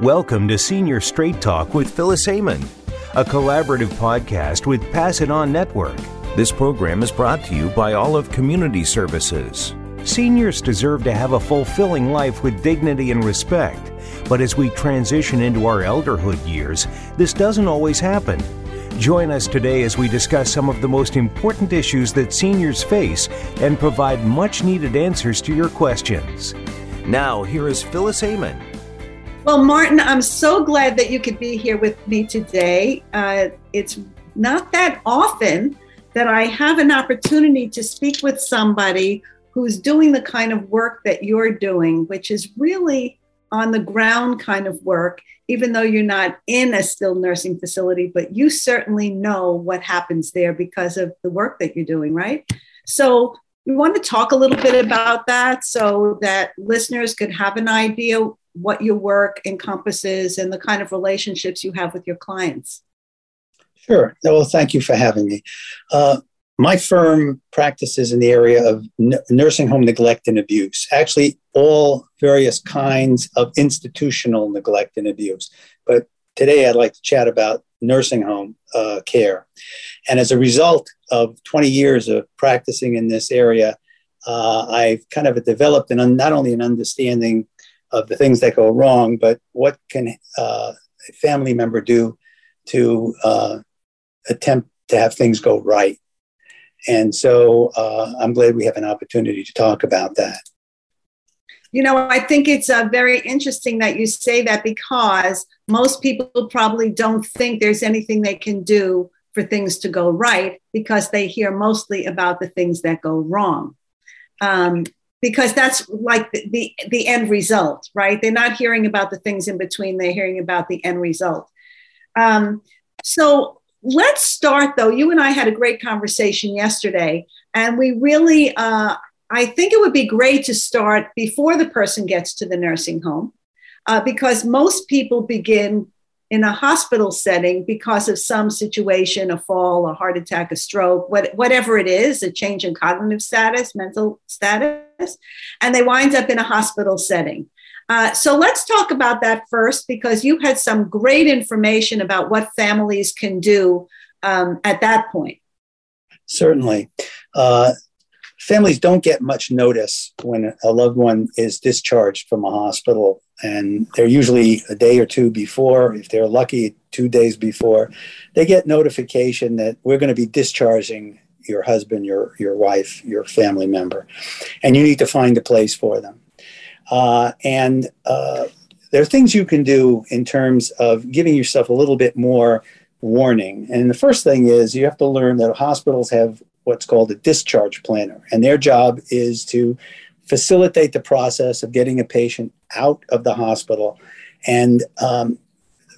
Welcome to Senior Straight Talk with Phyllis Amon, a collaborative podcast with Pass It On Network. This program is brought to you by Olive Community Services. Seniors deserve to have a fulfilling life with dignity and respect, but as we transition into our elderhood years, this doesn't always happen. Join us today as we discuss some of the most important issues that seniors face and provide much needed answers to your questions. Now, here is Phyllis Amon. Well, Martin, I'm so glad that you could be here with me today. Uh, it's not that often that I have an opportunity to speak with somebody who's doing the kind of work that you're doing, which is really on the ground kind of work, even though you're not in a skilled nursing facility, but you certainly know what happens there because of the work that you're doing, right? So, we want to talk a little bit about that so that listeners could have an idea what your work encompasses and the kind of relationships you have with your clients. Sure. Well, thank you for having me. Uh, my firm practices in the area of n- nursing home neglect and abuse, actually, all various kinds of institutional neglect and abuse. But today I'd like to chat about nursing home uh, care. And as a result of 20 years of practicing in this area, uh, I've kind of developed an, not only an understanding of the things that go wrong, but what can uh, a family member do to uh, attempt to have things go right? And so uh, I'm glad we have an opportunity to talk about that. You know, I think it's uh, very interesting that you say that because most people probably don't think there's anything they can do for things to go right because they hear mostly about the things that go wrong. Um, because that's like the, the, the end result, right? They're not hearing about the things in between, they're hearing about the end result. Um, so let's start though. You and I had a great conversation yesterday, and we really, uh, I think it would be great to start before the person gets to the nursing home, uh, because most people begin in a hospital setting because of some situation, a fall, a heart attack, a stroke, what, whatever it is, a change in cognitive status, mental status, and they wind up in a hospital setting. Uh, so let's talk about that first because you had some great information about what families can do um, at that point. Certainly. Uh, families don't get much notice when a loved one is discharged from a hospital and they're usually a day or two before. If they're lucky two days before they get notification that we're going to be discharging your husband your your wife your family member and you need to find a place for them. Uh, and uh, there are things you can do in terms of giving yourself a little bit more warning. And the first thing is you have to learn that hospitals have what's called a discharge planner, and their job is to facilitate the process of getting a patient out of the hospital. And um,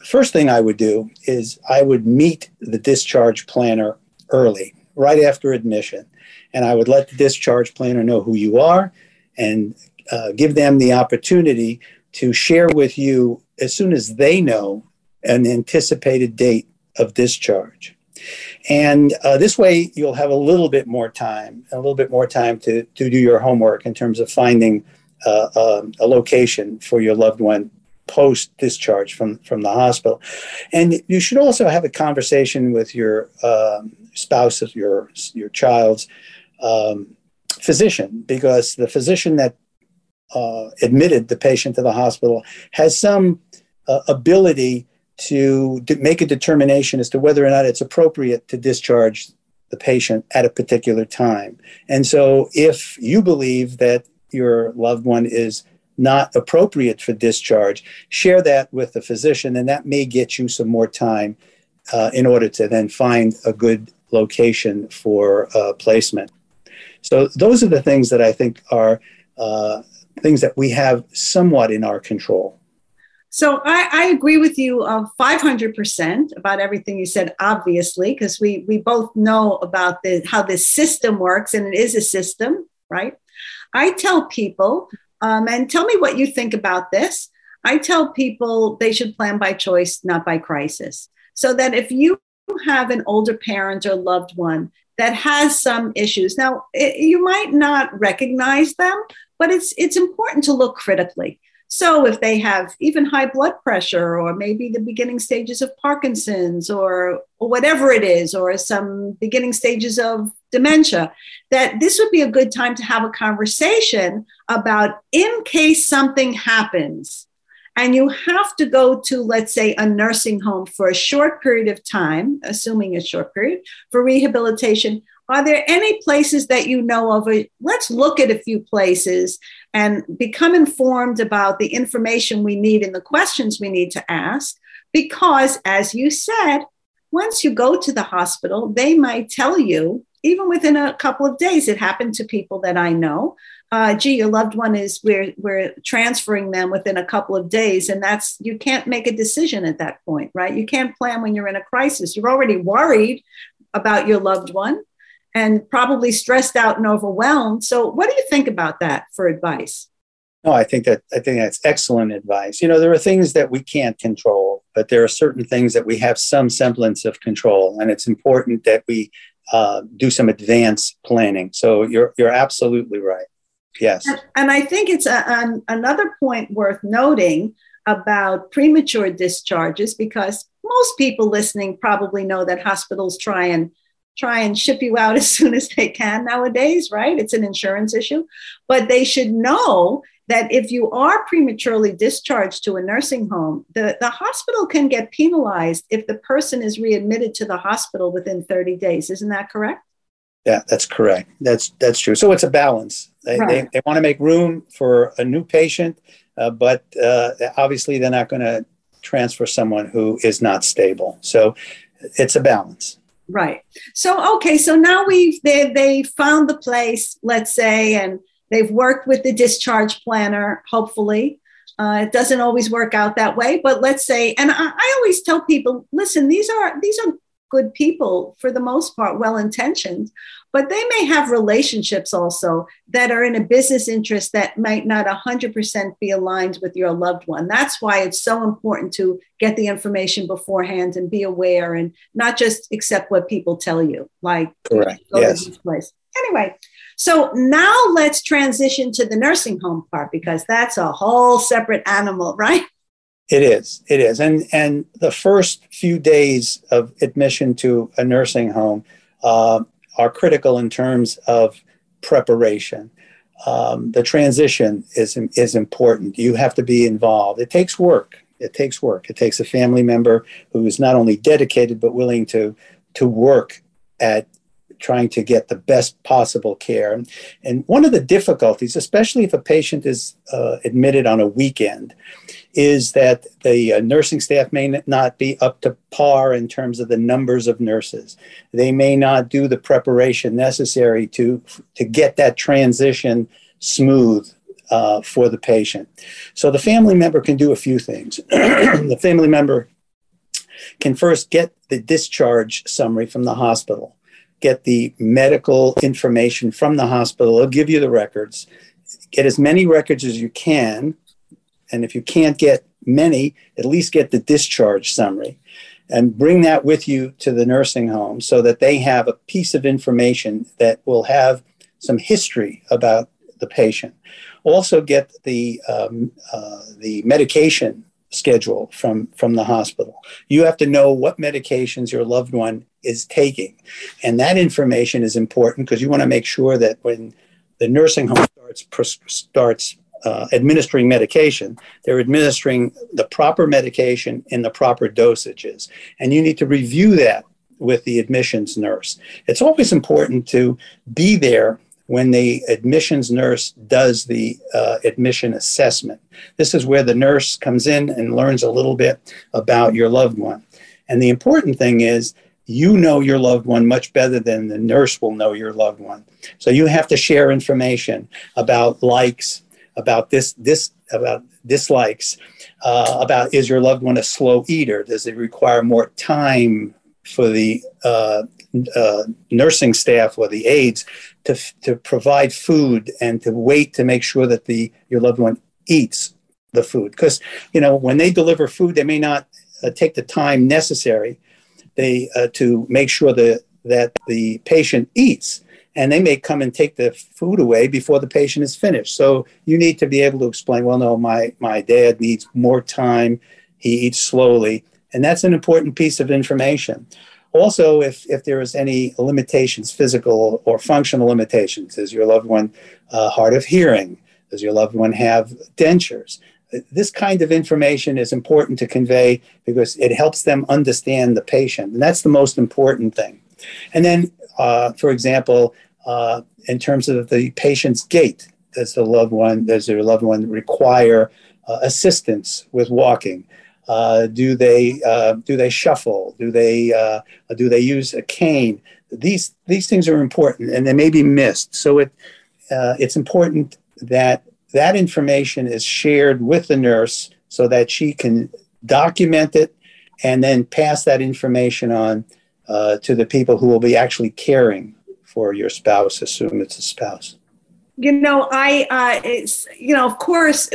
first thing I would do is I would meet the discharge planner early, right after admission, and I would let the discharge planner know who you are and uh, give them the opportunity to share with you as soon as they know an anticipated date of discharge. And uh, this way, you'll have a little bit more time, a little bit more time to, to do your homework in terms of finding uh, um, a location for your loved one post discharge from, from the hospital. And you should also have a conversation with your um, spouse, your, your child's um, physician, because the physician that uh, admitted the patient to the hospital has some uh, ability to make a determination as to whether or not it's appropriate to discharge the patient at a particular time. And so, if you believe that your loved one is not appropriate for discharge, share that with the physician, and that may get you some more time uh, in order to then find a good location for uh, placement. So, those are the things that I think are uh, things that we have somewhat in our control. So I, I, agree with you uh, 500% about everything you said, obviously, because we, we both know about the, how this system works, and it is a system, right? I tell people, um, and tell me what you think about this. I tell people they should plan by choice, not by crisis. So that if you have an older parent or loved one that has some issues, now it, you might not recognize them, but it's, it's important to look critically So, if they have even high blood pressure, or maybe the beginning stages of Parkinson's, or, or whatever it is, or some beginning stages of dementia, that this would be a good time to have a conversation about in case something happens and you have to go to, let's say, a nursing home for a short period of time, assuming a short period, for rehabilitation. Are there any places that you know of? Let's look at a few places and become informed about the information we need and the questions we need to ask. Because, as you said, once you go to the hospital, they might tell you, even within a couple of days, it happened to people that I know. Uh, gee, your loved one is we're we're transferring them within a couple of days, and that's you can't make a decision at that point, right? You can't plan when you're in a crisis. You're already worried about your loved one, and probably stressed out and overwhelmed. So, what do you think about that for advice? No, I think that I think that's excellent advice. You know, there are things that we can't control, but there are certain things that we have some semblance of control, and it's important that we uh, do some advanced planning. So you're you're absolutely right. Yes, and, and I think it's a, an, another point worth noting about premature discharges because most people listening probably know that hospitals try and try and ship you out as soon as they can nowadays, right? It's an insurance issue. But they should know that if you are prematurely discharged to a nursing home, the, the hospital can get penalized if the person is readmitted to the hospital within 30 days. Isn't that correct? Yeah, that's correct. That's that's true. So it's a balance. They, right. they, they want to make room for a new patient, uh, but uh, obviously they're not going to transfer someone who is not stable. So it's a balance. Right. So okay. So now we've they they found the place, let's say, and they've worked with the discharge planner. Hopefully, uh, it doesn't always work out that way, but let's say, and I, I always tell people, listen, these are these are good people for the most part, well intentioned, but they may have relationships also that are in a business interest that might not 100% be aligned with your loved one. That's why it's so important to get the information beforehand and be aware and not just accept what people tell you, like, correct. Yes. place. Anyway, so now let's transition to the nursing home part because that's a whole separate animal, right? It is. It is. And and the first few days of admission to a nursing home uh, are critical in terms of preparation. Um, the transition is is important. You have to be involved. It takes work. It takes work. It takes a family member who is not only dedicated but willing to to work at trying to get the best possible care. And one of the difficulties, especially if a patient is uh, admitted on a weekend, is that the uh, nursing staff may not be up to par in terms of the numbers of nurses. They may not do the preparation necessary to, to get that transition smooth uh, for the patient. So the family member can do a few things. the family member can first get the discharge summary from the hospital get the medical information from the hospital. They'll give you the records. Get as many records as you can. And if you can't get many, at least get the discharge summary and bring that with you to the nursing home so that they have a piece of information that will have some history about the patient. Also, get the, um, uh, the medication schedule from from the hospital you have to know what medications your loved one is taking and that information is important because you want to make sure that when the nursing home starts starts uh, administering medication they're administering the proper medication in the proper dosages and you need to review that with the admissions nurse it's always important to be there when the admissions nurse does the uh, admission assessment. This is where the nurse comes in and learns a little bit about your loved one. And the important thing is, you know your loved one much better than the nurse will know your loved one. So you have to share information about likes, about this, this, about dislikes, uh, about is your loved one a slow eater? Does it require more time for the uh, uh, nursing staff or the aides to, to provide food and to wait to make sure that the your loved one eats the food because you know when they deliver food they may not uh, take the time necessary they uh, to make sure that that the patient eats and they may come and take the food away before the patient is finished. So you need to be able to explain, well, no, my, my dad needs more time. He eats slowly. And that's an important piece of information. Also, if, if there is any limitations, physical or functional limitations, does your loved one uh, hard of hearing? Does your loved one have dentures? This kind of information is important to convey because it helps them understand the patient. And that's the most important thing. And then, uh, for example, uh, in terms of the patient's gait, does the loved one, does their loved one require uh, assistance with walking? Uh, do they uh, do they shuffle? Do they uh, do they use a cane? These these things are important, and they may be missed. So it it's important that that information is shared with the nurse so that she can document it and then pass that information on uh, to the people who will be actually caring for your spouse. Assume it's a spouse. You know, I, uh, you know, of course,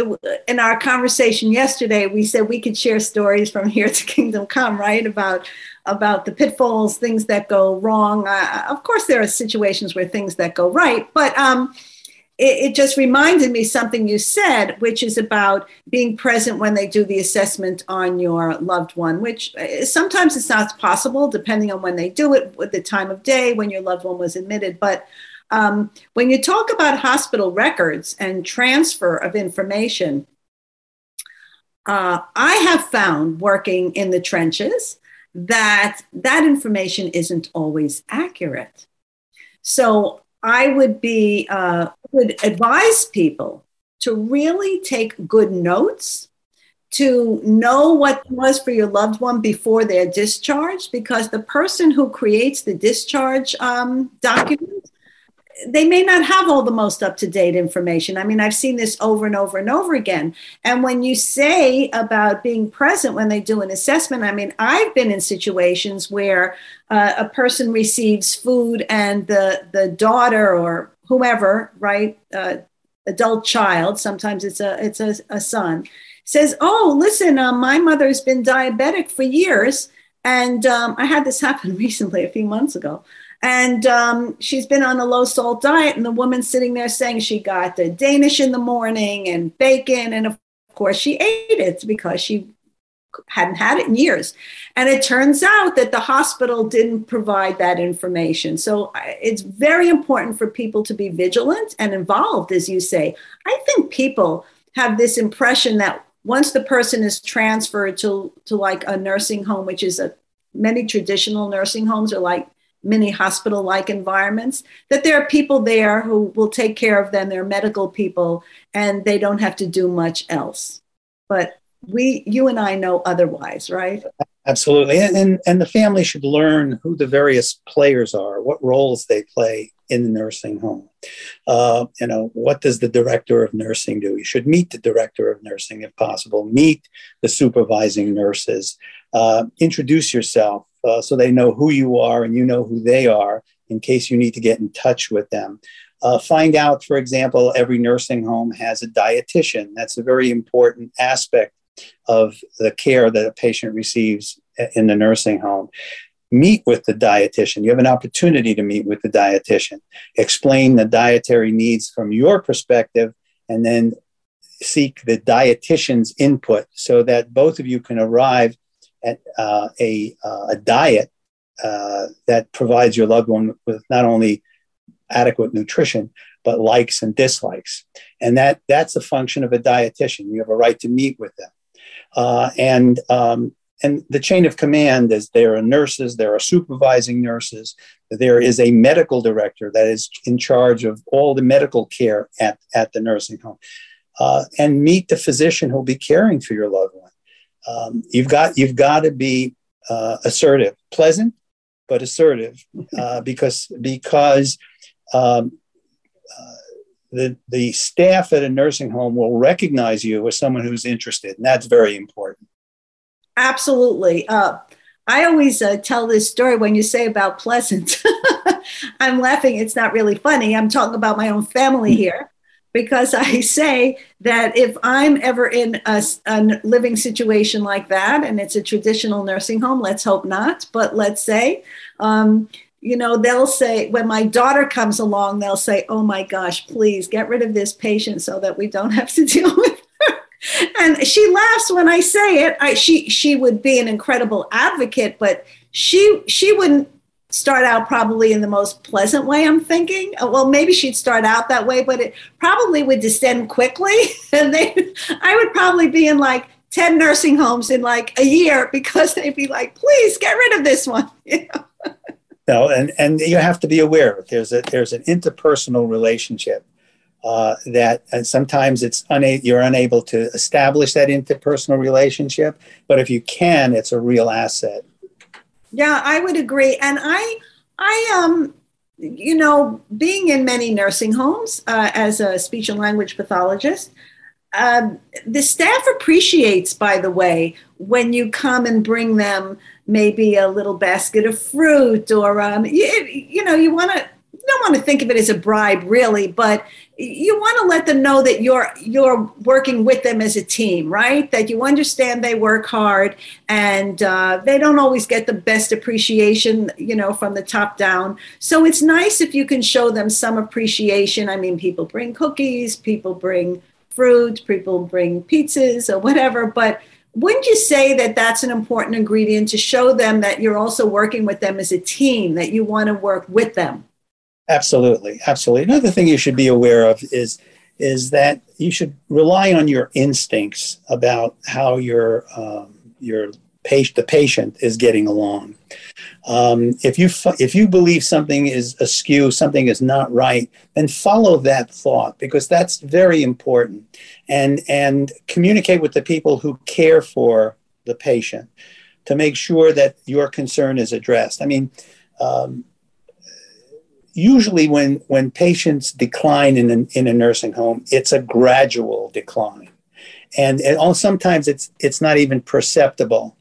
in our conversation yesterday, we said we could share stories from here to Kingdom Come, right? About about the pitfalls, things that go wrong. Uh, of course, there are situations where things that go right, but um, it, it, just reminded me something you said, which is about being present when they do the assessment on your loved one, which uh, sometimes it's not possible depending on when they do it, with the time of day, when your loved one was admitted, but um, when you talk about hospital records and transfer of information, uh, I have found working in the trenches that that information isn't always accurate. So I would be uh, would advise people to really take good notes, to know what was for your loved one before they're discharged, because the person who creates the discharge um, document they may not have all the most up to date information. I mean, I've seen this over and over and over again. And when you say about being present when they do an assessment, I mean, I've been in situations where uh, a person receives food and the, the daughter or whoever, right, uh, adult child, sometimes it's a, it's a, a son, says, Oh, listen, uh, my mother's been diabetic for years. And um, I had this happen recently, a few months ago. And um, she's been on a low salt diet, and the woman's sitting there saying she got the Danish in the morning and bacon. And of course, she ate it because she hadn't had it in years. And it turns out that the hospital didn't provide that information. So it's very important for people to be vigilant and involved, as you say. I think people have this impression that once the person is transferred to, to like a nursing home, which is a many traditional nursing homes are like many hospital like environments, that there are people there who will take care of them. They're medical people and they don't have to do much else. But we, you and I know otherwise, right? Absolutely. And, and, and the family should learn who the various players are, what roles they play in the nursing home. Uh, you know, what does the director of nursing do? You should meet the director of nursing if possible, meet the supervising nurses, uh, introduce yourself, uh, so they know who you are and you know who they are in case you need to get in touch with them. Uh, find out, for example, every nursing home has a dietitian. That's a very important aspect of the care that a patient receives in the nursing home. Meet with the dietitian. You have an opportunity to meet with the dietitian. Explain the dietary needs from your perspective and then seek the dietitian's input so that both of you can arrive at uh, a, uh, a diet uh, that provides your loved one with not only adequate nutrition but likes and dislikes. And that that's a function of a dietitian. You have a right to meet with them. Uh, and um, and the chain of command is there are nurses there are supervising nurses there is a medical director that is in charge of all the medical care at, at the nursing home. Uh, and meet the physician who'll be caring for your loved one um, you've got you've got to be uh, assertive, pleasant, but assertive, uh, because because um, uh, the the staff at a nursing home will recognize you as someone who's interested, and that's very important. Absolutely. Uh, I always uh, tell this story when you say about pleasant. I'm laughing. It's not really funny. I'm talking about my own family hmm. here because I say that if I'm ever in a, a, living situation like that, and it's a traditional nursing home, let's hope not, but let's say, um, you know, they'll say, when my daughter comes along, they'll say, oh my gosh, please get rid of this patient so that we don't have to deal with her. And she laughs when I say it. I, she she would be an incredible advocate, but she she wouldn't start out probably in the most pleasant way i'm thinking. Uh, well maybe she'd start out that way but it probably would descend quickly. And they i would probably be in like 10 nursing homes in like a year because they'd be like please get rid of this one you know? no and and you have to be aware there's a there's an interpersonal relationship uh, that and sometimes it's una- you're unable to establish that interpersonal relationship but if you can it's a real asset yeah, I would agree. And I, I, um, you know, being in many nursing homes uh, as a speech and language pathologist, um, the staff appreciates, by the way, when you come and bring them maybe a little basket of fruit or, um, you, you know, you want to don't want to think of it as a bribe really but you want to let them know that you're you're working with them as a team right? That you understand they work hard and uh, they don't always get the best appreciation you know from the top down. So it's nice if you can show them some appreciation. I mean people bring cookies people bring fruit people bring pizzas or whatever but wouldn't you say that that's an important ingredient to show them that you're also working with them as a team that you want to work with them Absolutely, absolutely. Another thing you should be aware of is is that you should rely on your instincts about how your um, your patient the patient is getting along. Um, if you if you believe something is askew, something is not right, then follow that thought because that's very important, and and communicate with the people who care for the patient to make sure that your concern is addressed. I mean. Um, usually when when patients decline in a, in a nursing home it's a gradual decline. And, and sometimes it's it's not even perceptible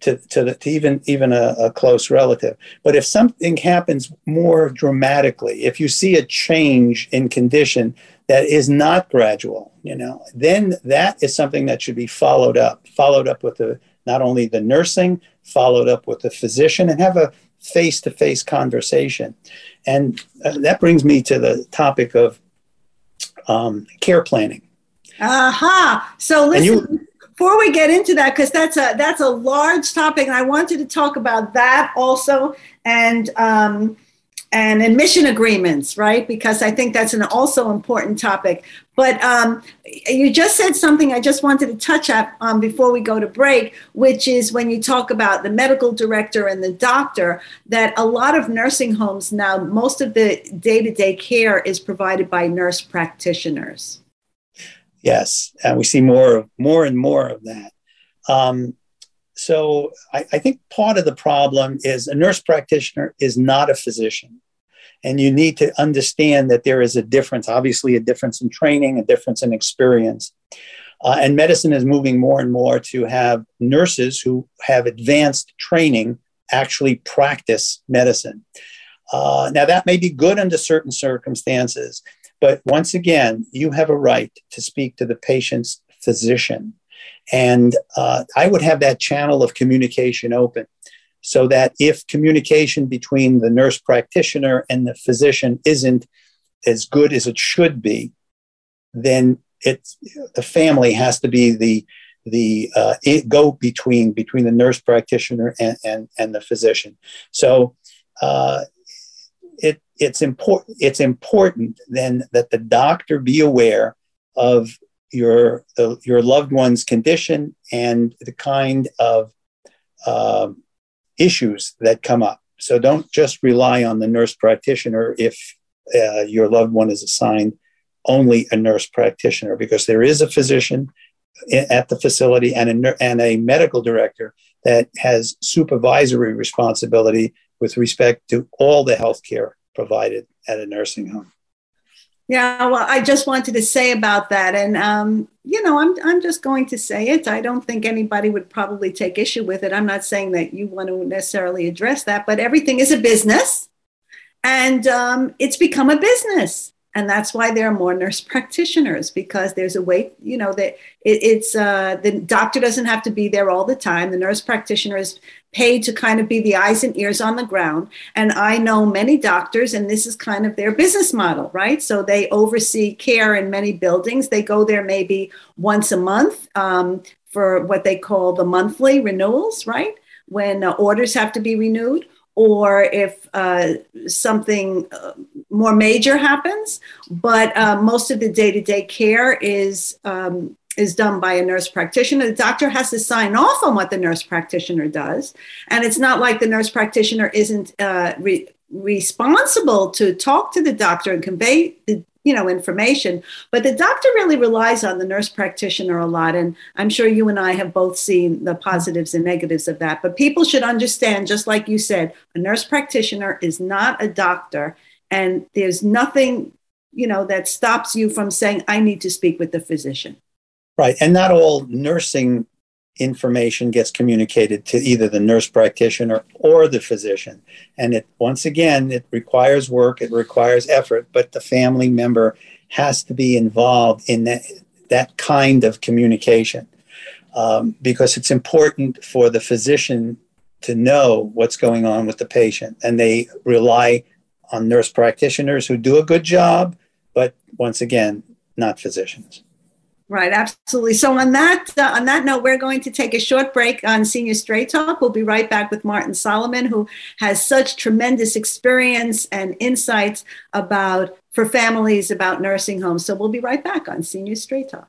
to, to, the, to even even a, a, close relative. But if something happens more dramatically if you see a change in condition that is not gradual you know then that is something that should be followed up followed up with the not only the nursing followed up with the physician and have a face to face conversation. And uh, that brings me to the topic of um, care planning. Aha. Uh-huh. So listen. Before we get into that, because that's a that's a large topic, and I wanted to talk about that also, and um, and admission agreements, right? Because I think that's an also important topic. But um, you just said something I just wanted to touch up um, before we go to break, which is when you talk about the medical director and the doctor, that a lot of nursing homes now, most of the day to day care is provided by nurse practitioners. Yes, and we see more, more and more of that. Um, so I, I, think part of the problem is a nurse practitioner is not a physician. And you need to understand that there is a difference, obviously, a difference in training, a difference in experience. Uh, and medicine is moving more and more to have nurses who have advanced training actually practice medicine. Uh, now, that may be good under certain circumstances, but once again, you have a right to speak to the patient's physician. And uh, I would have that channel of communication open so that if communication between the nurse practitioner and the physician isn't as good as it should be, then it's the family has to be the the uh, go between between the nurse practitioner and and, and the physician. So uh, it it's important it's important then that the doctor be aware of your uh, your loved one's condition and the kind of uh, issues that come up. So don't just rely on the nurse practitioner if uh, your loved one is assigned only a nurse practitioner, because there is a physician at the facility and a, and a medical director that has supervisory responsibility with respect to all the health care provided at a nursing home. Yeah, well, I just wanted to say about that, and um, you know, I'm I'm just going to say it. I don't think anybody would probably take issue with it. I'm not saying that you want to necessarily address that, but everything is a business, and um, it's become a business. And that's why there are more nurse practitioners because there's a way you know that it, it's uh, the doctor doesn't have to be there all the time. The nurse practitioner is paid to kind of be the eyes and ears on the ground. And i know many doctors and this is kind of their business model right? So they oversee care in many buildings. They go there maybe once a month um, for what they call the monthly renewals right? When uh, orders have to be renewed or if uh, something uh, more major happens. But uh, most of the day to day care is. Um, is done by a nurse practitioner. The doctor has to sign off on what the nurse practitioner does. And it's not like the nurse practitioner isn't uh, re- responsible to talk to the doctor and convey the you know information but the doctor really relies on the nurse practitioner a lot and i'm sure you and i have both seen the positives and negatives of that but people should understand just like you said a nurse practitioner is not a doctor and there's nothing you know that stops you from saying i need to speak with the physician right and not all nursing information gets communicated to either the nurse practitioner or the physician. And it once again, it requires work, it requires effort, but the family member has to be involved in that, that kind of communication um, because it's important for the physician to know what's going on with the patient. And they rely on nurse practitioners who do a good job, but once again, not physicians. Right, absolutely. So on that uh, on that note, we're going to take a short break on Senior Straight Talk. We'll be right back with Martin Solomon, who has such tremendous experience and insights about for families about nursing homes. So we'll be right back on Senior Straight Talk.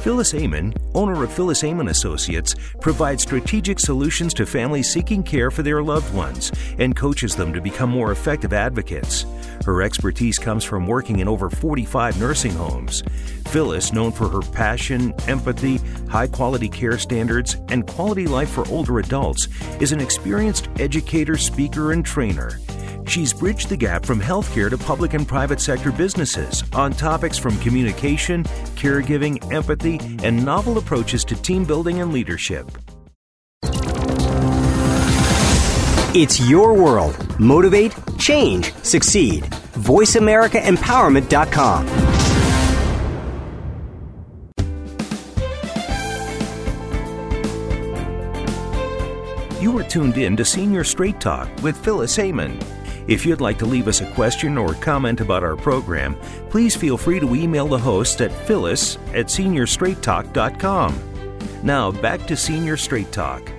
Phyllis Amon, owner of Phyllis Amon Associates, provides strategic solutions to families seeking care for their loved ones and coaches them to become more effective advocates. Her expertise comes from working in over 45 nursing homes. Phyllis, known for her passion, empathy, high quality care standards, and quality life for older adults, is an experienced educator, speaker, and trainer. She's bridged the gap from healthcare to public and private sector businesses on topics from communication, caregiving, empathy, and novel approaches to team building and leadership. It's your world. Motivate, change, succeed. VoiceAmericaEmpowerment.com. You are tuned in to Senior Straight Talk with Phyllis Amon. If you'd like to leave us a question or comment about our program, please feel free to email the host at phyllis at seniorstraighttalk.com. Now, back to Senior Straight Talk.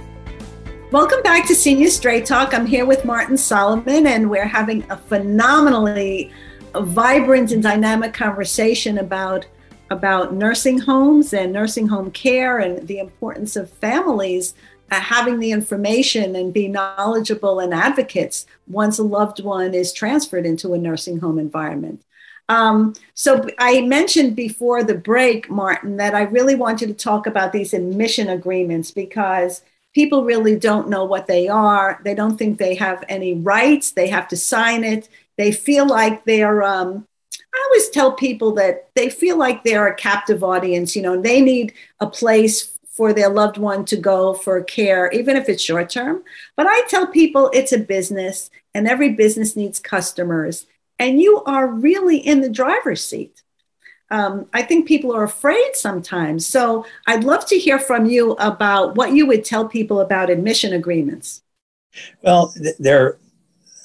Welcome back to Senior Straight Talk. I'm here with Martin Solomon, and we're having a phenomenally vibrant and dynamic conversation about about nursing homes and nursing home care and the importance of families having the information and be knowledgeable and advocates once a loved one is transferred into a nursing home environment. Um, so I mentioned before the break, Martin, that I really wanted to talk about these admission agreements because people really don't know what they are. They don't think they have any rights. They have to sign it. They feel like they're, um, I always tell people that they feel like they're a captive audience. You know, they need a place for their loved one to go for care, even if it's short term. But I tell people it's a business and every business needs customers. And you are really in the driver's seat um, I think people are afraid sometimes. So I'd love to hear from you about what you would tell people about admission agreements. Well, there,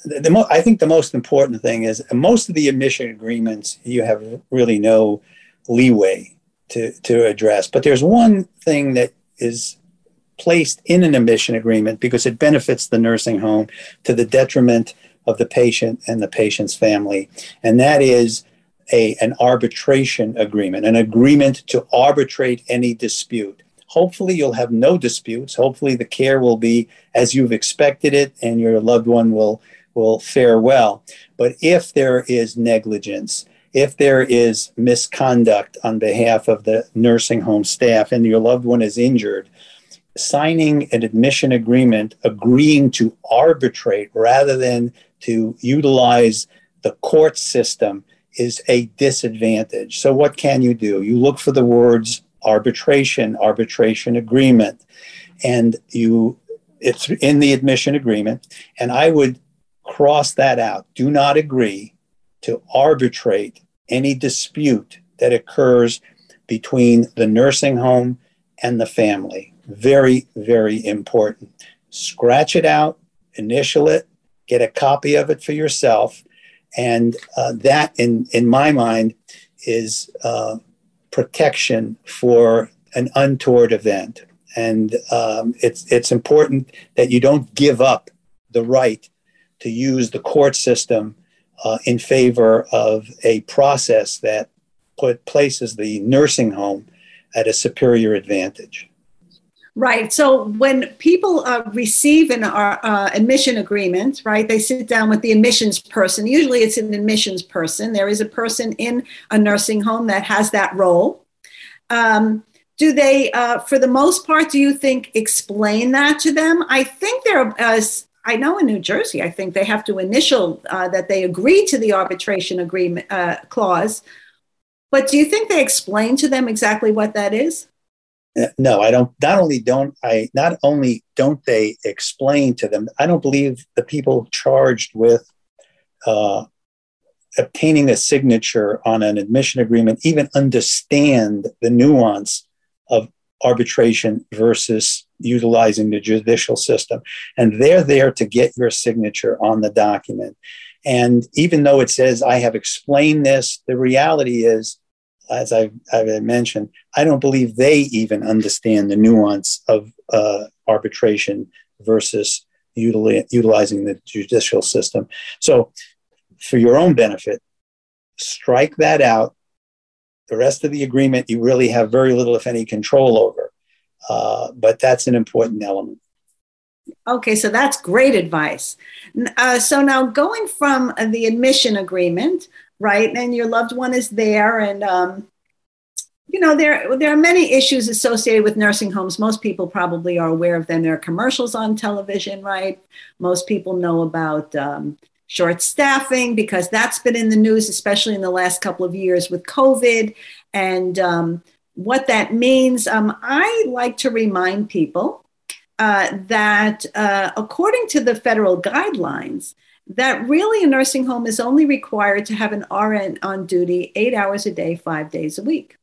the, the mo- I think the most important thing is most of the admission agreements you have really no leeway to, to address. But there's one thing that is placed in an admission agreement because it benefits the nursing home to the detriment of the patient and the patient's family, and that is a, an arbitration agreement, an agreement to arbitrate any dispute. Hopefully, you'll have no disputes. Hopefully, the care will be as you've expected it, and your loved one will will fare well. But if there is negligence, if there is misconduct on behalf of the nursing home staff, and your loved one is injured, signing an admission agreement agreeing to arbitrate rather than to utilize the court system is a disadvantage. So, what can you do? You look for the words arbitration, arbitration agreement, and you it's in the admission agreement. And I would cross that out. Do not agree to arbitrate any dispute that occurs between the nursing home and the family. Very, very important. Scratch it out, initial it, get a copy of it for yourself. And uh, that, in, in my mind, is uh, protection for an untoward event. And um, it's, it's important that you don't give up the right to use the court system uh, in favor of a process that put places the nursing home at a superior advantage. Right. So when people uh, receive an uh, uh, admission agreement, right, they sit down with the admissions person. Usually it's an admissions person. There is a person in a nursing home that has that role. Um, do they, uh, for the most part, do you think explain that to them? I think there, uh, I know in New Jersey, I think they have to initial uh, that they agree to the arbitration agreement clause. But do you think they explain to them exactly what that is? no i don't not only don't i not only don't they explain to them i don't believe the people charged with uh, obtaining a signature on an admission agreement even understand the nuance of arbitration versus utilizing the judicial system and they're there to get your signature on the document and even though it says i have explained this the reality is as I've, I've, mentioned, I don't believe they even understand the nuance of uh, arbitration versus utilizing the judicial system. So, for your own benefit, strike that out. The rest of the agreement, you really have very little, if any, control over. Uh, but that's an important element. Okay, so that's great advice. Uh, so now going from the admission agreement, right? And your loved one is there, and um, you know there there are many issues associated with nursing homes. Most people probably are aware of them. There are commercials on television, right? Most people know about um, short staffing because that's been in the news, especially in the last couple of years with COVID and um, what that means. Um, I like to remind people uh, that uh, according to the federal guidelines, that really a nursing home is only required to have an RN on duty eight hours a day, five days a week.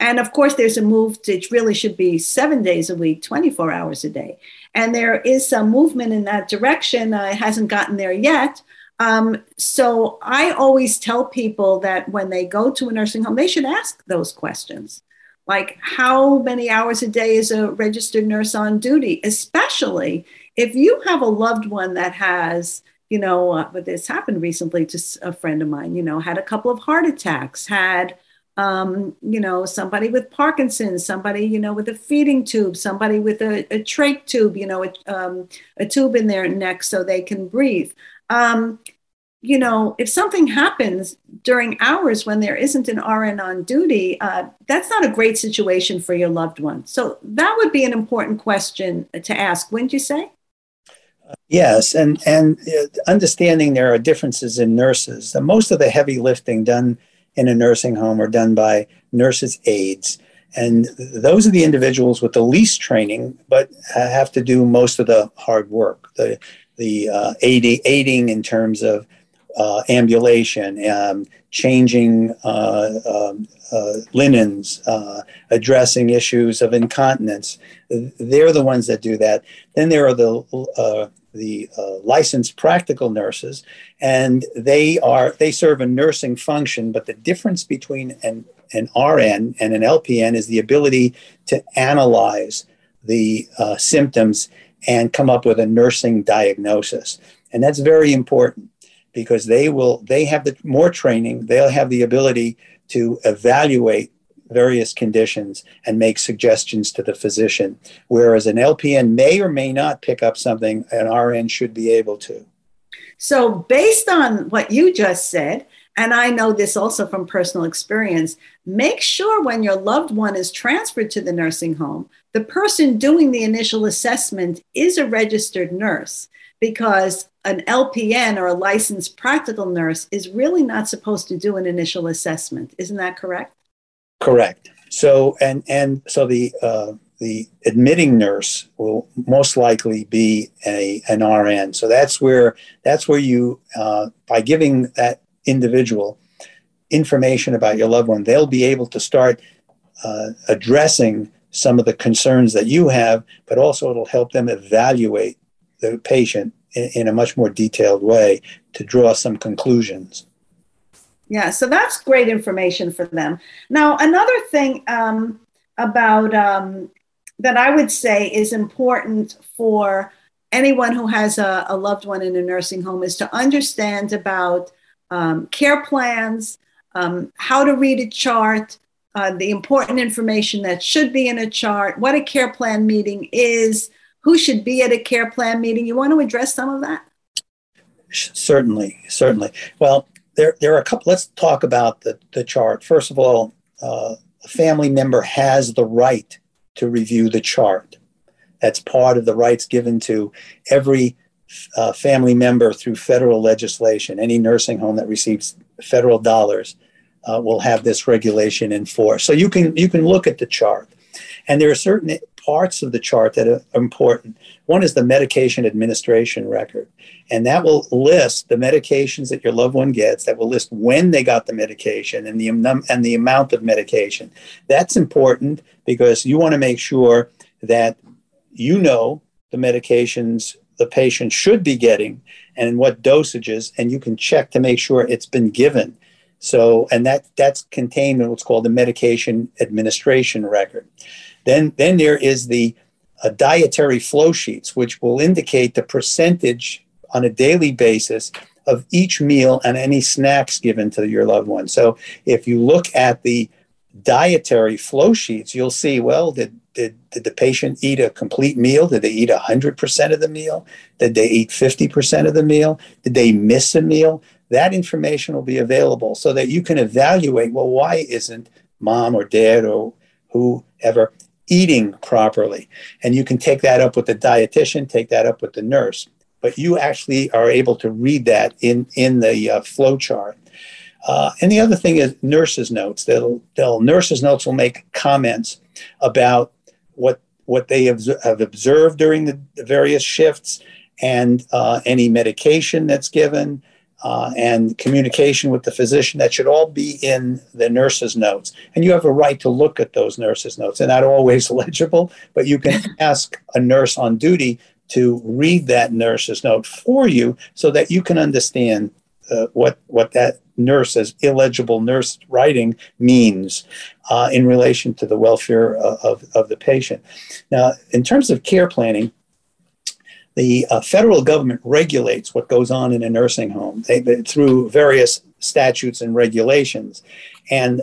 And of course, there's a move it really should be seven days a week, 24 hours a day. And there is some movement in that direction. Uh, it hasn't gotten there yet. Um, so I always tell people that when they go to a nursing home, they should ask those questions. Like, how many hours a day is a registered nurse on duty? Especially if you have a loved one that has you know, uh, but this happened recently to a friend of mine, you know, had a couple of heart attacks, had, um, you know, somebody with Parkinson's, somebody, you know, with a feeding tube, somebody with a, a trach tube, you know, a, um, a tube in their neck so they can breathe. Um, you know, if something happens during hours when there isn't an RN on duty, uh, that's not a great situation for your loved one. So that would be an important question to ask, wouldn't you say? Yes, and and uh, understanding there are differences in nurses. Most of the heavy lifting done in a nursing home are done by nurses aides, and those are the individuals with the least training, but have to do most of the hard work. The the uh, aiding, aiding in terms of uh, ambulation, um, changing uh, um, uh, linens, uh, addressing issues of incontinence. They're the ones that do that. Then there are the uh, the licensed practical nurses, and they are they serve a nursing function. But the difference between an an RN and an LPN is the ability to analyze the symptoms and come up with a nursing diagnosis, and that's very important because they will they have the more training. They'll have the ability to evaluate various conditions and make suggestions to the physician. Whereas an LPN may or may not pick up something an RN should be able to. So, based on what you just said, and I know this also from personal experience, make sure when your loved one is transferred to the nursing home, the person doing the initial assessment is a registered nurse because an LPN or a licensed practical nurse is really not supposed to do an initial assessment. Isn't that correct? Correct. So and and so the uh, the admitting nurse will most likely be a an RN. So that's where that's where you uh, by giving that individual information about your loved one, they'll be able to start uh, addressing some of the concerns that you have, but also it'll help them evaluate the patient in, in a much more detailed way to draw some conclusions. Yeah, so that's great information for them. Now, another thing um, about um, that I would say is important for anyone who has a, a, loved one in a nursing home is to understand about um, care plans, um, how to read a chart, uh, the important information that should be in a chart, what a care plan meeting is, who should be at a care plan meeting. You want to address some of that? Certainly, certainly. Well, there, there are a couple. Let's talk about the, the chart. First of all, uh, a family member has the right to review the chart. That's part of the rights given to every uh, family member through federal legislation. Any nursing home that receives federal dollars uh, will have this regulation in force. So you can you can look at the chart, and there are certain parts of the chart that are important. One is the medication administration record, and that will list the medications that your loved one gets. That will list when they got the medication and the and the amount of medication. That's important because you want to make sure that you know the medications the patient should be getting and what dosages, and you can check to make sure it's been given. So, and that that's contained in what's called the medication administration record. Then, then there is the uh, dietary flow sheets, which will indicate the percentage on a daily basis of each meal and any snacks given to your loved one. So, if you look at the dietary flow sheets, you'll see well, did did, did the patient eat a complete meal? Did they eat 100% of the meal? Did they eat 50% of the meal? Did they miss a meal? That information will be available so that you can evaluate well, why isn't mom or dad or whoever eating properly? And you can take that up with the dietitian, take that up with the nurse. But you actually are able to read that in, in the uh, flow chart. Uh, and the other thing is nurses' notes. They'll, they'll nurses' notes will make comments about what what they have, have observed during the, the various shifts and uh, any medication that's given uh, and communication with the physician that should all be in the nurse's notes. And you have a right to look at those nurse's notes. They're not always legible but you can ask a nurse on duty to read that nurse's note for you so that you can understand uh, what what that nurse as illegible nurse writing means uh, in relation to the welfare of, of, of, the patient. Now, in terms of care planning, the uh, federal government regulates what goes on in a nursing home they, they, through various statutes and regulations, and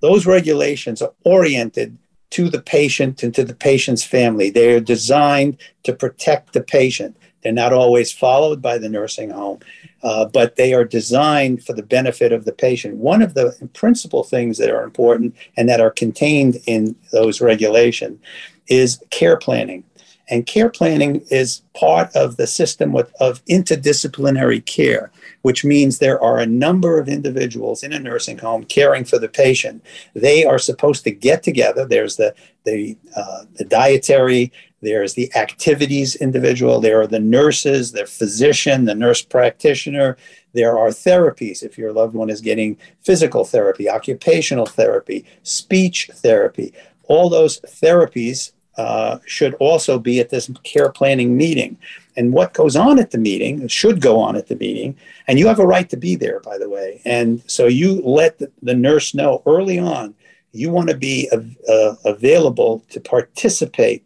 those regulations are oriented to the patient and to the patient's family. They are designed to protect the patient. They're not always followed by the nursing home uh, but they are designed for the benefit of the patient. One of the principal things that are important and that are contained in those regulations is care planning. And care planning is part of the system of, of interdisciplinary care, which means there are a number of individuals in a nursing home caring for the patient. They are supposed to get together. There's the, the, uh, the dietary there's the activities individual, there are the nurses, the physician, the nurse practitioner. There are therapies if your loved one is getting physical therapy, occupational therapy, speech therapy. All those therapies uh, should also be at this care planning meeting. And what goes on at the meeting should go on at the meeting. And you have a right to be there, by the way. And so you let the, nurse know early on you want to be uh, available to participate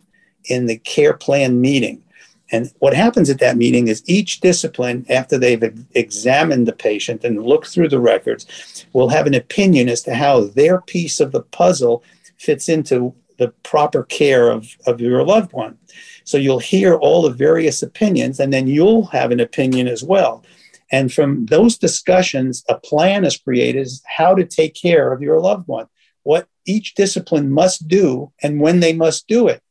in the care plan meeting. And what happens at that meeting is each discipline, after they've examined the patient and looked through the records, will have an opinion as to how their piece of the puzzle fits into the proper care of, of your loved one. So you'll hear all the various opinions, and then you'll have an opinion as well. And from those discussions, a plan is created as how to take care of your loved one, what each discipline must do, and when they must do it.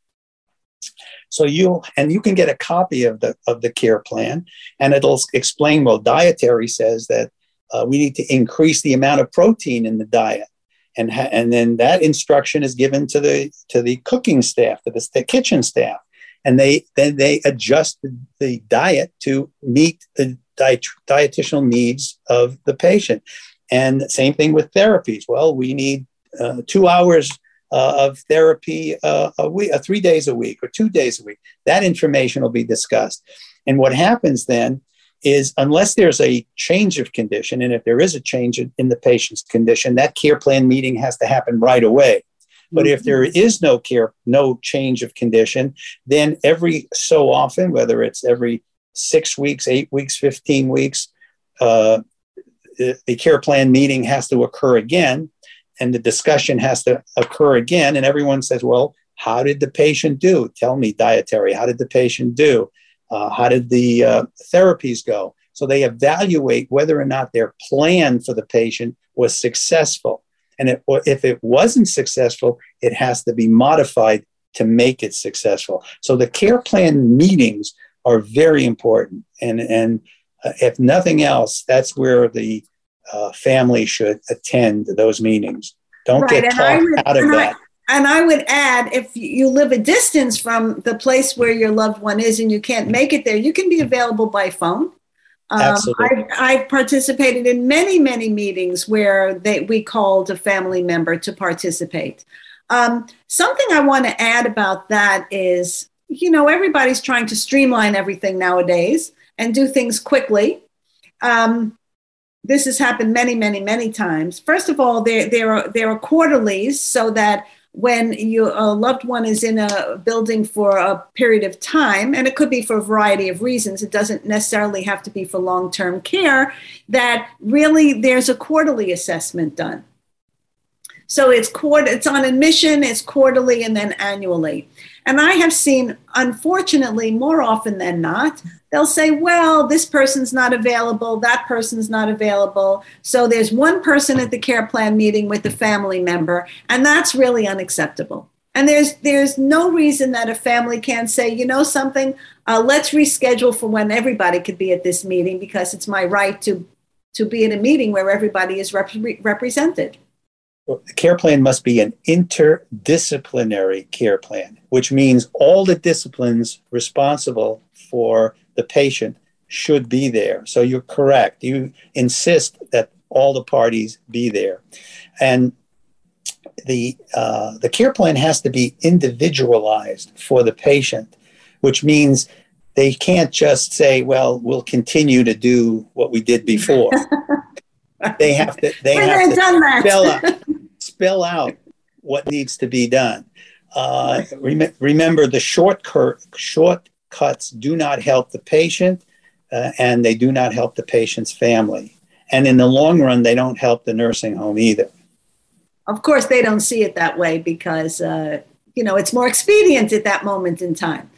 So you and you can get a copy of the of the care plan, and it'll explain. Well, dietary says that uh, we need to increase the amount of protein in the diet, and ha- and then that instruction is given to the to the cooking staff, to the, the kitchen staff, and they then they adjust the, the diet to meet the diet, dietitial needs of the patient. And same thing with therapies. Well, we need uh, two hours of therapy uh, a week, uh, three days a week or two days a week. That information will be discussed. And what happens then is, unless there's a change of condition, and if there is a change in the patient's condition, that care plan meeting has to happen right away. But if there is no care, no change of condition, then every so often, whether it's every six weeks, eight weeks, 15 weeks, uh, the care plan meeting has to occur again and the discussion has to occur again. And everyone says, well, how did the patient do? Tell me, dietary, how did the patient do? Uh, how did the uh, therapies go? So they evaluate whether or not their plan for the patient was successful. And it, if it wasn't successful, it has to be modified to make it successful. So the care plan meetings are very important. And, and uh, if nothing else, that's where the uh, family should attend those meetings. Don't right. get talked would, out of that. I, and I would add, if you live a distance from the place where your loved one is and you can't make it there, you can be available by phone. Um, Absolutely. I've, I've, participated in many, many meetings where they, we called a family member to participate. Um, something I want to add about that is, you know, everybody's trying to streamline everything nowadays and do things quickly. Um, this has happened many, many, many times. First of all, there, there, are, there are quarterlies so that when your loved one is in a building for a period of time, and it could be for a variety of reasons, it doesn't necessarily have to be for long term care, that really there's a quarterly assessment done. So it's quarter, it's on admission, it's quarterly, and then annually. And I have seen, unfortunately, more often than not, they'll say, well, this person's not available, that person's not available. So there's one person at the care plan meeting with a family member, and that's really unacceptable. And there's there's no reason that a family can't say, you know, something. Uh, let's reschedule for when everybody could be at this meeting because it's my right to to be in a meeting where everybody is rep- represented the care plan must be an interdisciplinary care plan, which means all the disciplines responsible for the patient should be there. So you're correct. You insist that all the parties be there. And the, uh, the care plan has to be individualized for the patient, which means they can't just say, well, we'll continue to do what we did before. they have to, they have to spell out, spell out what needs to be done. Uh, rem- remember, the shortcut, shortcuts do not help the patient uh, and they do not help the patient's family. And in the long run, they don't help the nursing home either. Of course, they don't see it that way because, uh, you know, it's more expedient at that moment in time.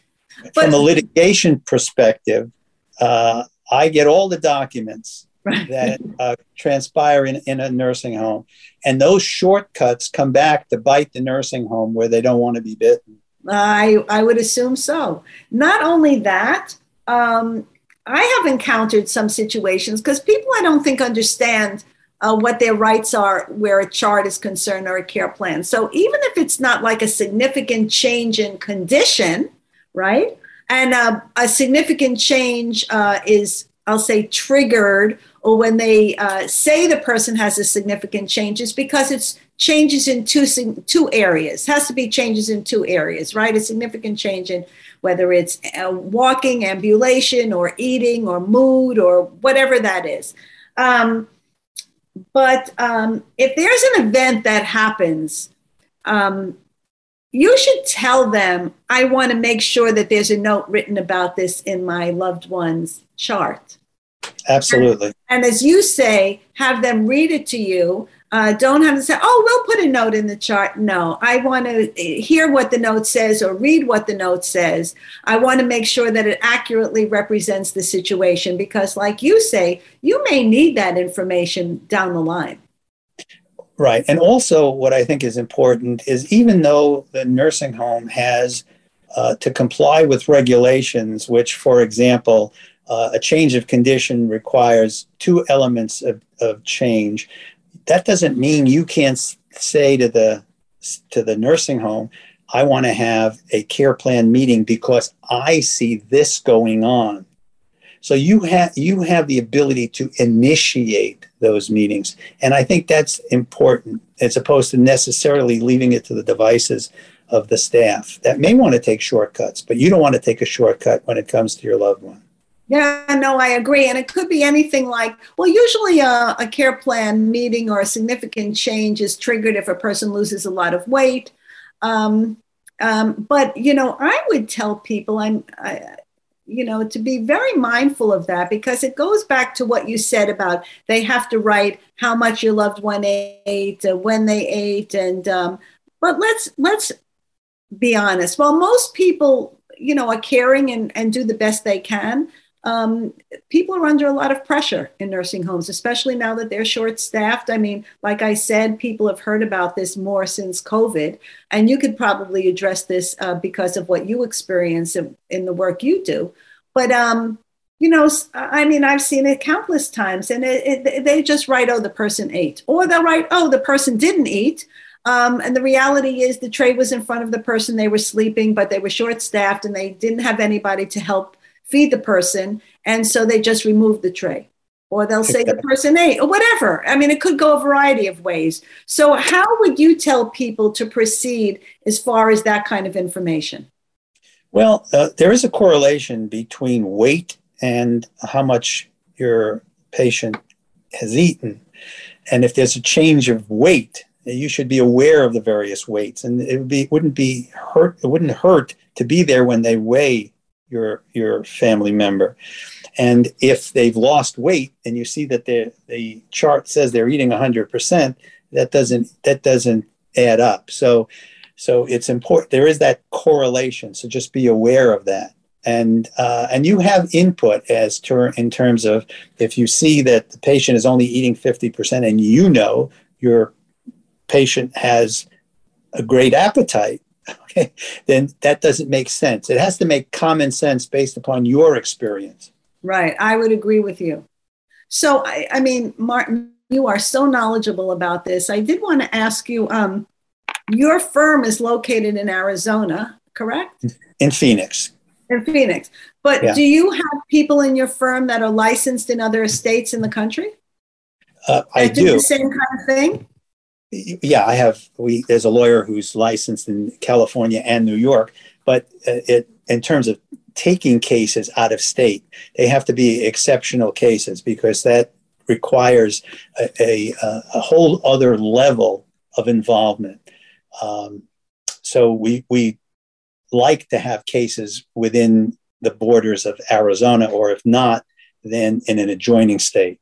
But, From a litigation perspective, uh, I get all the documents that uh, transpire in, in a nursing home. And those shortcuts come back to bite the nursing home where they don't want to be bitten. I, I would assume so. Not only that, um, I have encountered some situations because people I don't think understand uh, what their rights are where a chart is concerned or a care plan. So even if it's not like a significant change in condition, right? And uh, a significant change uh, is, I'll say, triggered or when they uh, say the person has a significant change, it's because it's changes in two, two areas. Has to be changes in two areas, right? A significant change in whether it's uh, walking, ambulation, or eating, or mood, or whatever that is. Um, but um, if there's an event that happens, um, you should tell them, I want to make sure that there's a note written about this in my loved one's chart Absolutely. And, and as you say, have them read it to you. Uh, don't have to say, oh, we'll put a note in the chart. No, I want to hear what the note says or read what the note says. I want to make sure that it accurately represents the situation because, like you say, you may need that information down the line. Right. And also, what I think is important is even though the nursing home has uh, to comply with regulations, which, for example, uh, a change of condition requires two elements of, of change. That doesn't mean you can't say to the to the nursing home, I want to have a care plan meeting because I see this going on. So you have you have the ability to initiate those meetings, and I think that's important as opposed to necessarily leaving it to the devices of the staff that may want to take shortcuts, but you don't want to take a shortcut when it comes to your loved one. Yeah, no, I agree. And it could be anything like, well, usually a, a, care plan meeting or a significant change is triggered if a person loses a lot of weight. Um, um, but, you know, I would tell people, I'm, I, you know, to be very mindful of that because it goes back to what you said about they have to write how much your loved one ate, uh, when they ate, and um, but let's let's be honest. Well, most people, you know, are caring and, and do the best they can um, people are under a lot of pressure in nursing homes, especially now that they're short staffed. I mean, like I said, people have heard about this more since COVID, and you could probably address this uh, because of what you experience in, in the work you do. But, um, you know, I mean, I've seen it countless times, and it, it, they just write, oh, the person ate, or they'll write, oh, the person didn't eat. Um, and the reality is the tray was in front of the person, they were sleeping, but they were short staffed and they didn't have anybody to help feed the person. And so they just remove the tray. Or they'll say the person ate, or whatever. I mean, it could go a variety of ways. So, how would you tell people to proceed as far as that kind of information? Well, uh, there is a correlation between weight and how much your patient has eaten. And if there's a change of weight, you should be aware of the various weights. And it would be, wouldn't be hurt, it wouldn't hurt to be there when they weigh your your family member. And if they've lost weight and you see that the chart says they're eating 100%, that doesn't that doesn't add up. So so it's important. There is that correlation. So just be aware of that. And uh, and you have input as ter- in terms of if you see that the patient is only eating 50% and you know your patient has a great appetite okay, then that doesn't make sense. It has to make common sense based upon your experience. Right. I would agree with you. So, I, I mean, Martin, you are so knowledgeable about this. I did want to ask you um, your firm is located in Arizona, correct? In Phoenix. In Phoenix. But yeah. do you have people in your firm that are licensed in other states in the country? Uh, I do. do. The same kind of thing? Yeah, I have. We there's a lawyer who's licensed in California and New York, but uh, it in terms of taking cases out of state, they have to be exceptional cases because that requires a, a, a whole other level of involvement. Um, so we we like to have cases within the borders of Arizona, or if not, then in an adjoining state.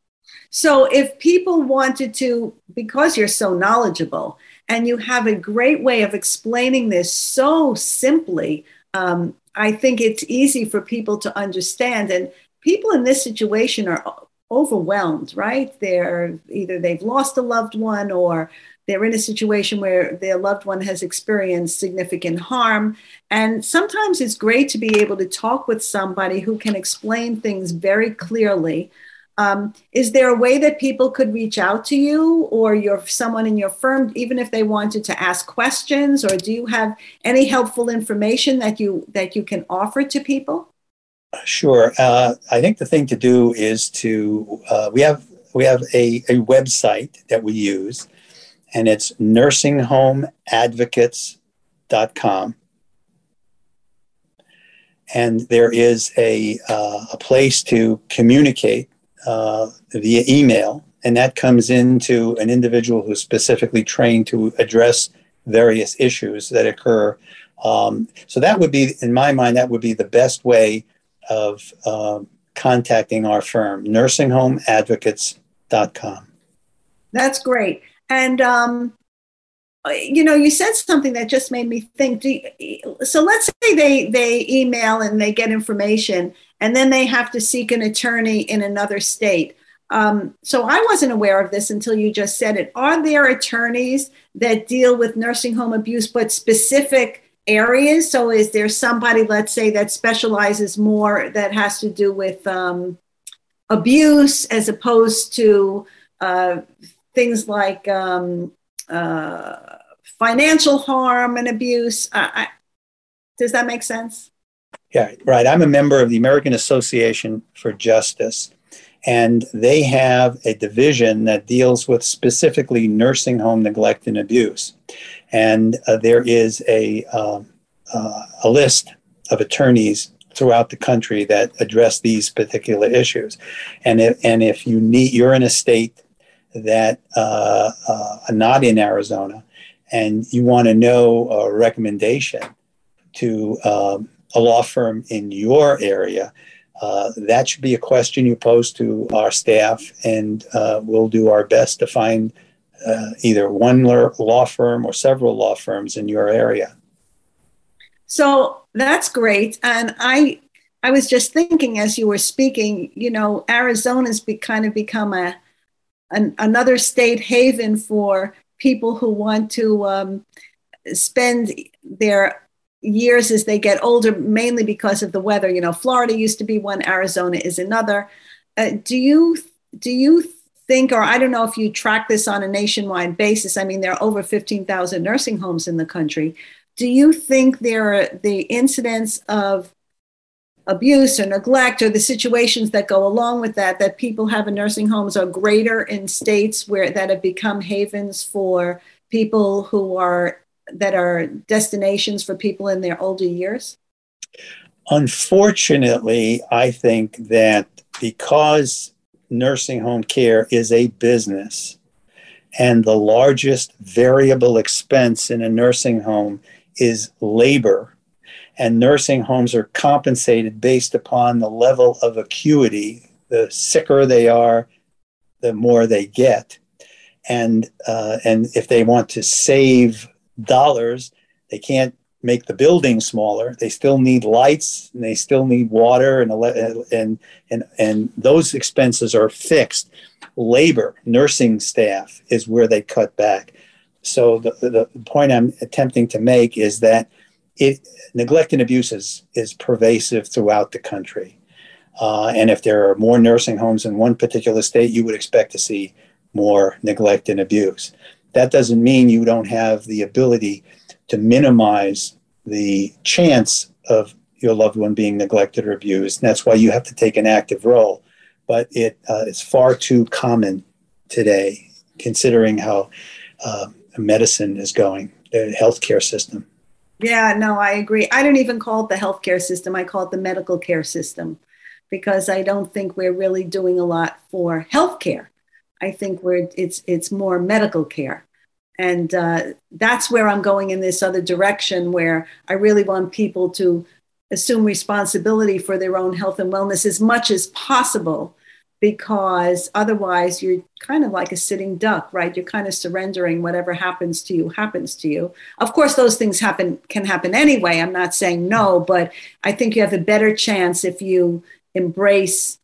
So if people wanted to, because you're so knowledgeable and you have a great way of explaining this so simply, um, I think it's easy for people to understand. And people in this situation are overwhelmed, right? They're either they've lost a loved one or they're in a situation where their loved one has experienced significant harm. And sometimes it's great to be able to talk with somebody who can explain things very clearly um, is there a way that people could reach out to you or your someone in your firm, even if they wanted to ask questions, or do you have any helpful information that you that you can offer to people? Sure. Uh, I think the thing to do is to uh, we have we have a, a website that we use, and it's nursinghomeadvocates.com. And there is a, uh, a place to communicate uh, via email, and that comes into an individual who's specifically trained to address various issues that occur. Um, so that would be, in my mind, that would be the best way of um, contacting our firm, nursinghomeadvocates.com. That's great. And, um, you know, you said something that just made me think. You, so let's say they, they email and they get information, and then they have to seek an attorney in another state. Um, so I wasn't aware of this until you just said it. Are there attorneys that deal with nursing home abuse, but specific areas? So is there somebody, let's say, that specializes more that has to do with um, abuse as opposed to uh, things like um, uh, financial harm and abuse? I, does that make sense? Yeah, right. I'm a member of the American Association for Justice and they have a division that deals with specifically nursing home neglect and abuse. And uh, there is a, uh, uh, a list of attorneys throughout the country that address these particular issues. And if, and if you need, you're in a state that uh, uh, not in Arizona, and you want to know a recommendation to um, a law firm in your area, uh, that should be a question you pose to our staff, and uh, we'll do our best to find uh, either one law firm or several law firms in your area. So that's great, and I I was just thinking as you were speaking, you know, Arizona's be, kind of become a an, another state haven for people who want to um, spend their years as they get older, mainly because of the weather. You know, Florida used to be one, Arizona is another. Uh, do you do you think, or I don't know if you track this on a nationwide basis? I mean, there are over fifteen thousand nursing homes in the country. Do you think there are the incidents of abuse or neglect or the situations that go along with that that people have in nursing homes are greater in states where that have become havens for people who are that are destinations for people in their older years? Unfortunately, I think that because nursing home care is a business and the largest variable expense in a nursing home is labor, and nursing homes are compensated based upon the level of acuity. The sicker they are, the more they get. And, uh, and if they want to save dollars. They can't make the building smaller. They still need lights and they still need water and and and and those expenses are fixed. Labor, nursing staff is where they cut back. So the, the point I'm attempting to make is that it, neglect and abuse is, is pervasive throughout the country. Uh, and if there are more nursing homes in one particular state, you would expect to see more neglect and abuse that doesn't mean you don't have the ability to minimize the chance of your loved one being neglected or abused. And that's why you have to take an active role. But it uh, is far too common today, considering how uh, medicine is going, the healthcare system. Yeah, no, I agree. I don't even call it the healthcare system. I call it the medical care system because I don't think we're really doing a lot for healthcare. I think we're it's it's more medical care, and uh, that's where I'm going in this other direction where I really want people to assume responsibility for their own health and wellness as much as possible because otherwise you're kind of like a sitting duck right? You're kind of surrendering whatever happens to you happens to you. Of course those things happen can happen anyway. I'm not saying no but i think you have a better chance if you embrace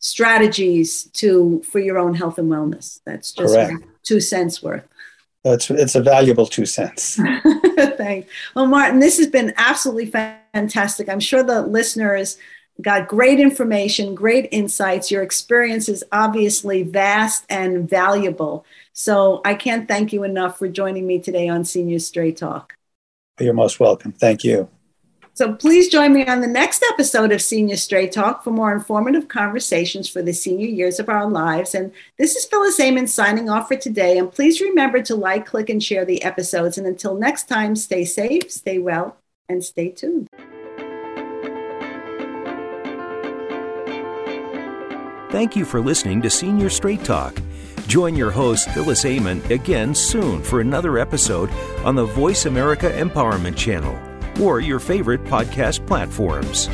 strategies to for your own health and wellness. That's just two cents worth. It's, it's a valuable two cents. Thanks. Well, Martin, this has been absolutely fantastic. I'm sure the listeners got great information, great insights. Your experience is obviously vast and valuable. So I can't thank you enough for joining me today on Senior Straight Talk. You're most welcome. Thank you. So please join me on the next episode of Senior Straight Talk for more informative conversations for the senior years of our lives. And this is Phyllis Amon signing off for today. And please remember to like, click, and share the episodes. And until next time, stay safe, stay well, and stay tuned. Thank you for listening to Senior Straight Talk. Join your host, Phyllis Amon, again soon for another episode on the Voice America Empowerment Channel or your favorite podcast platforms.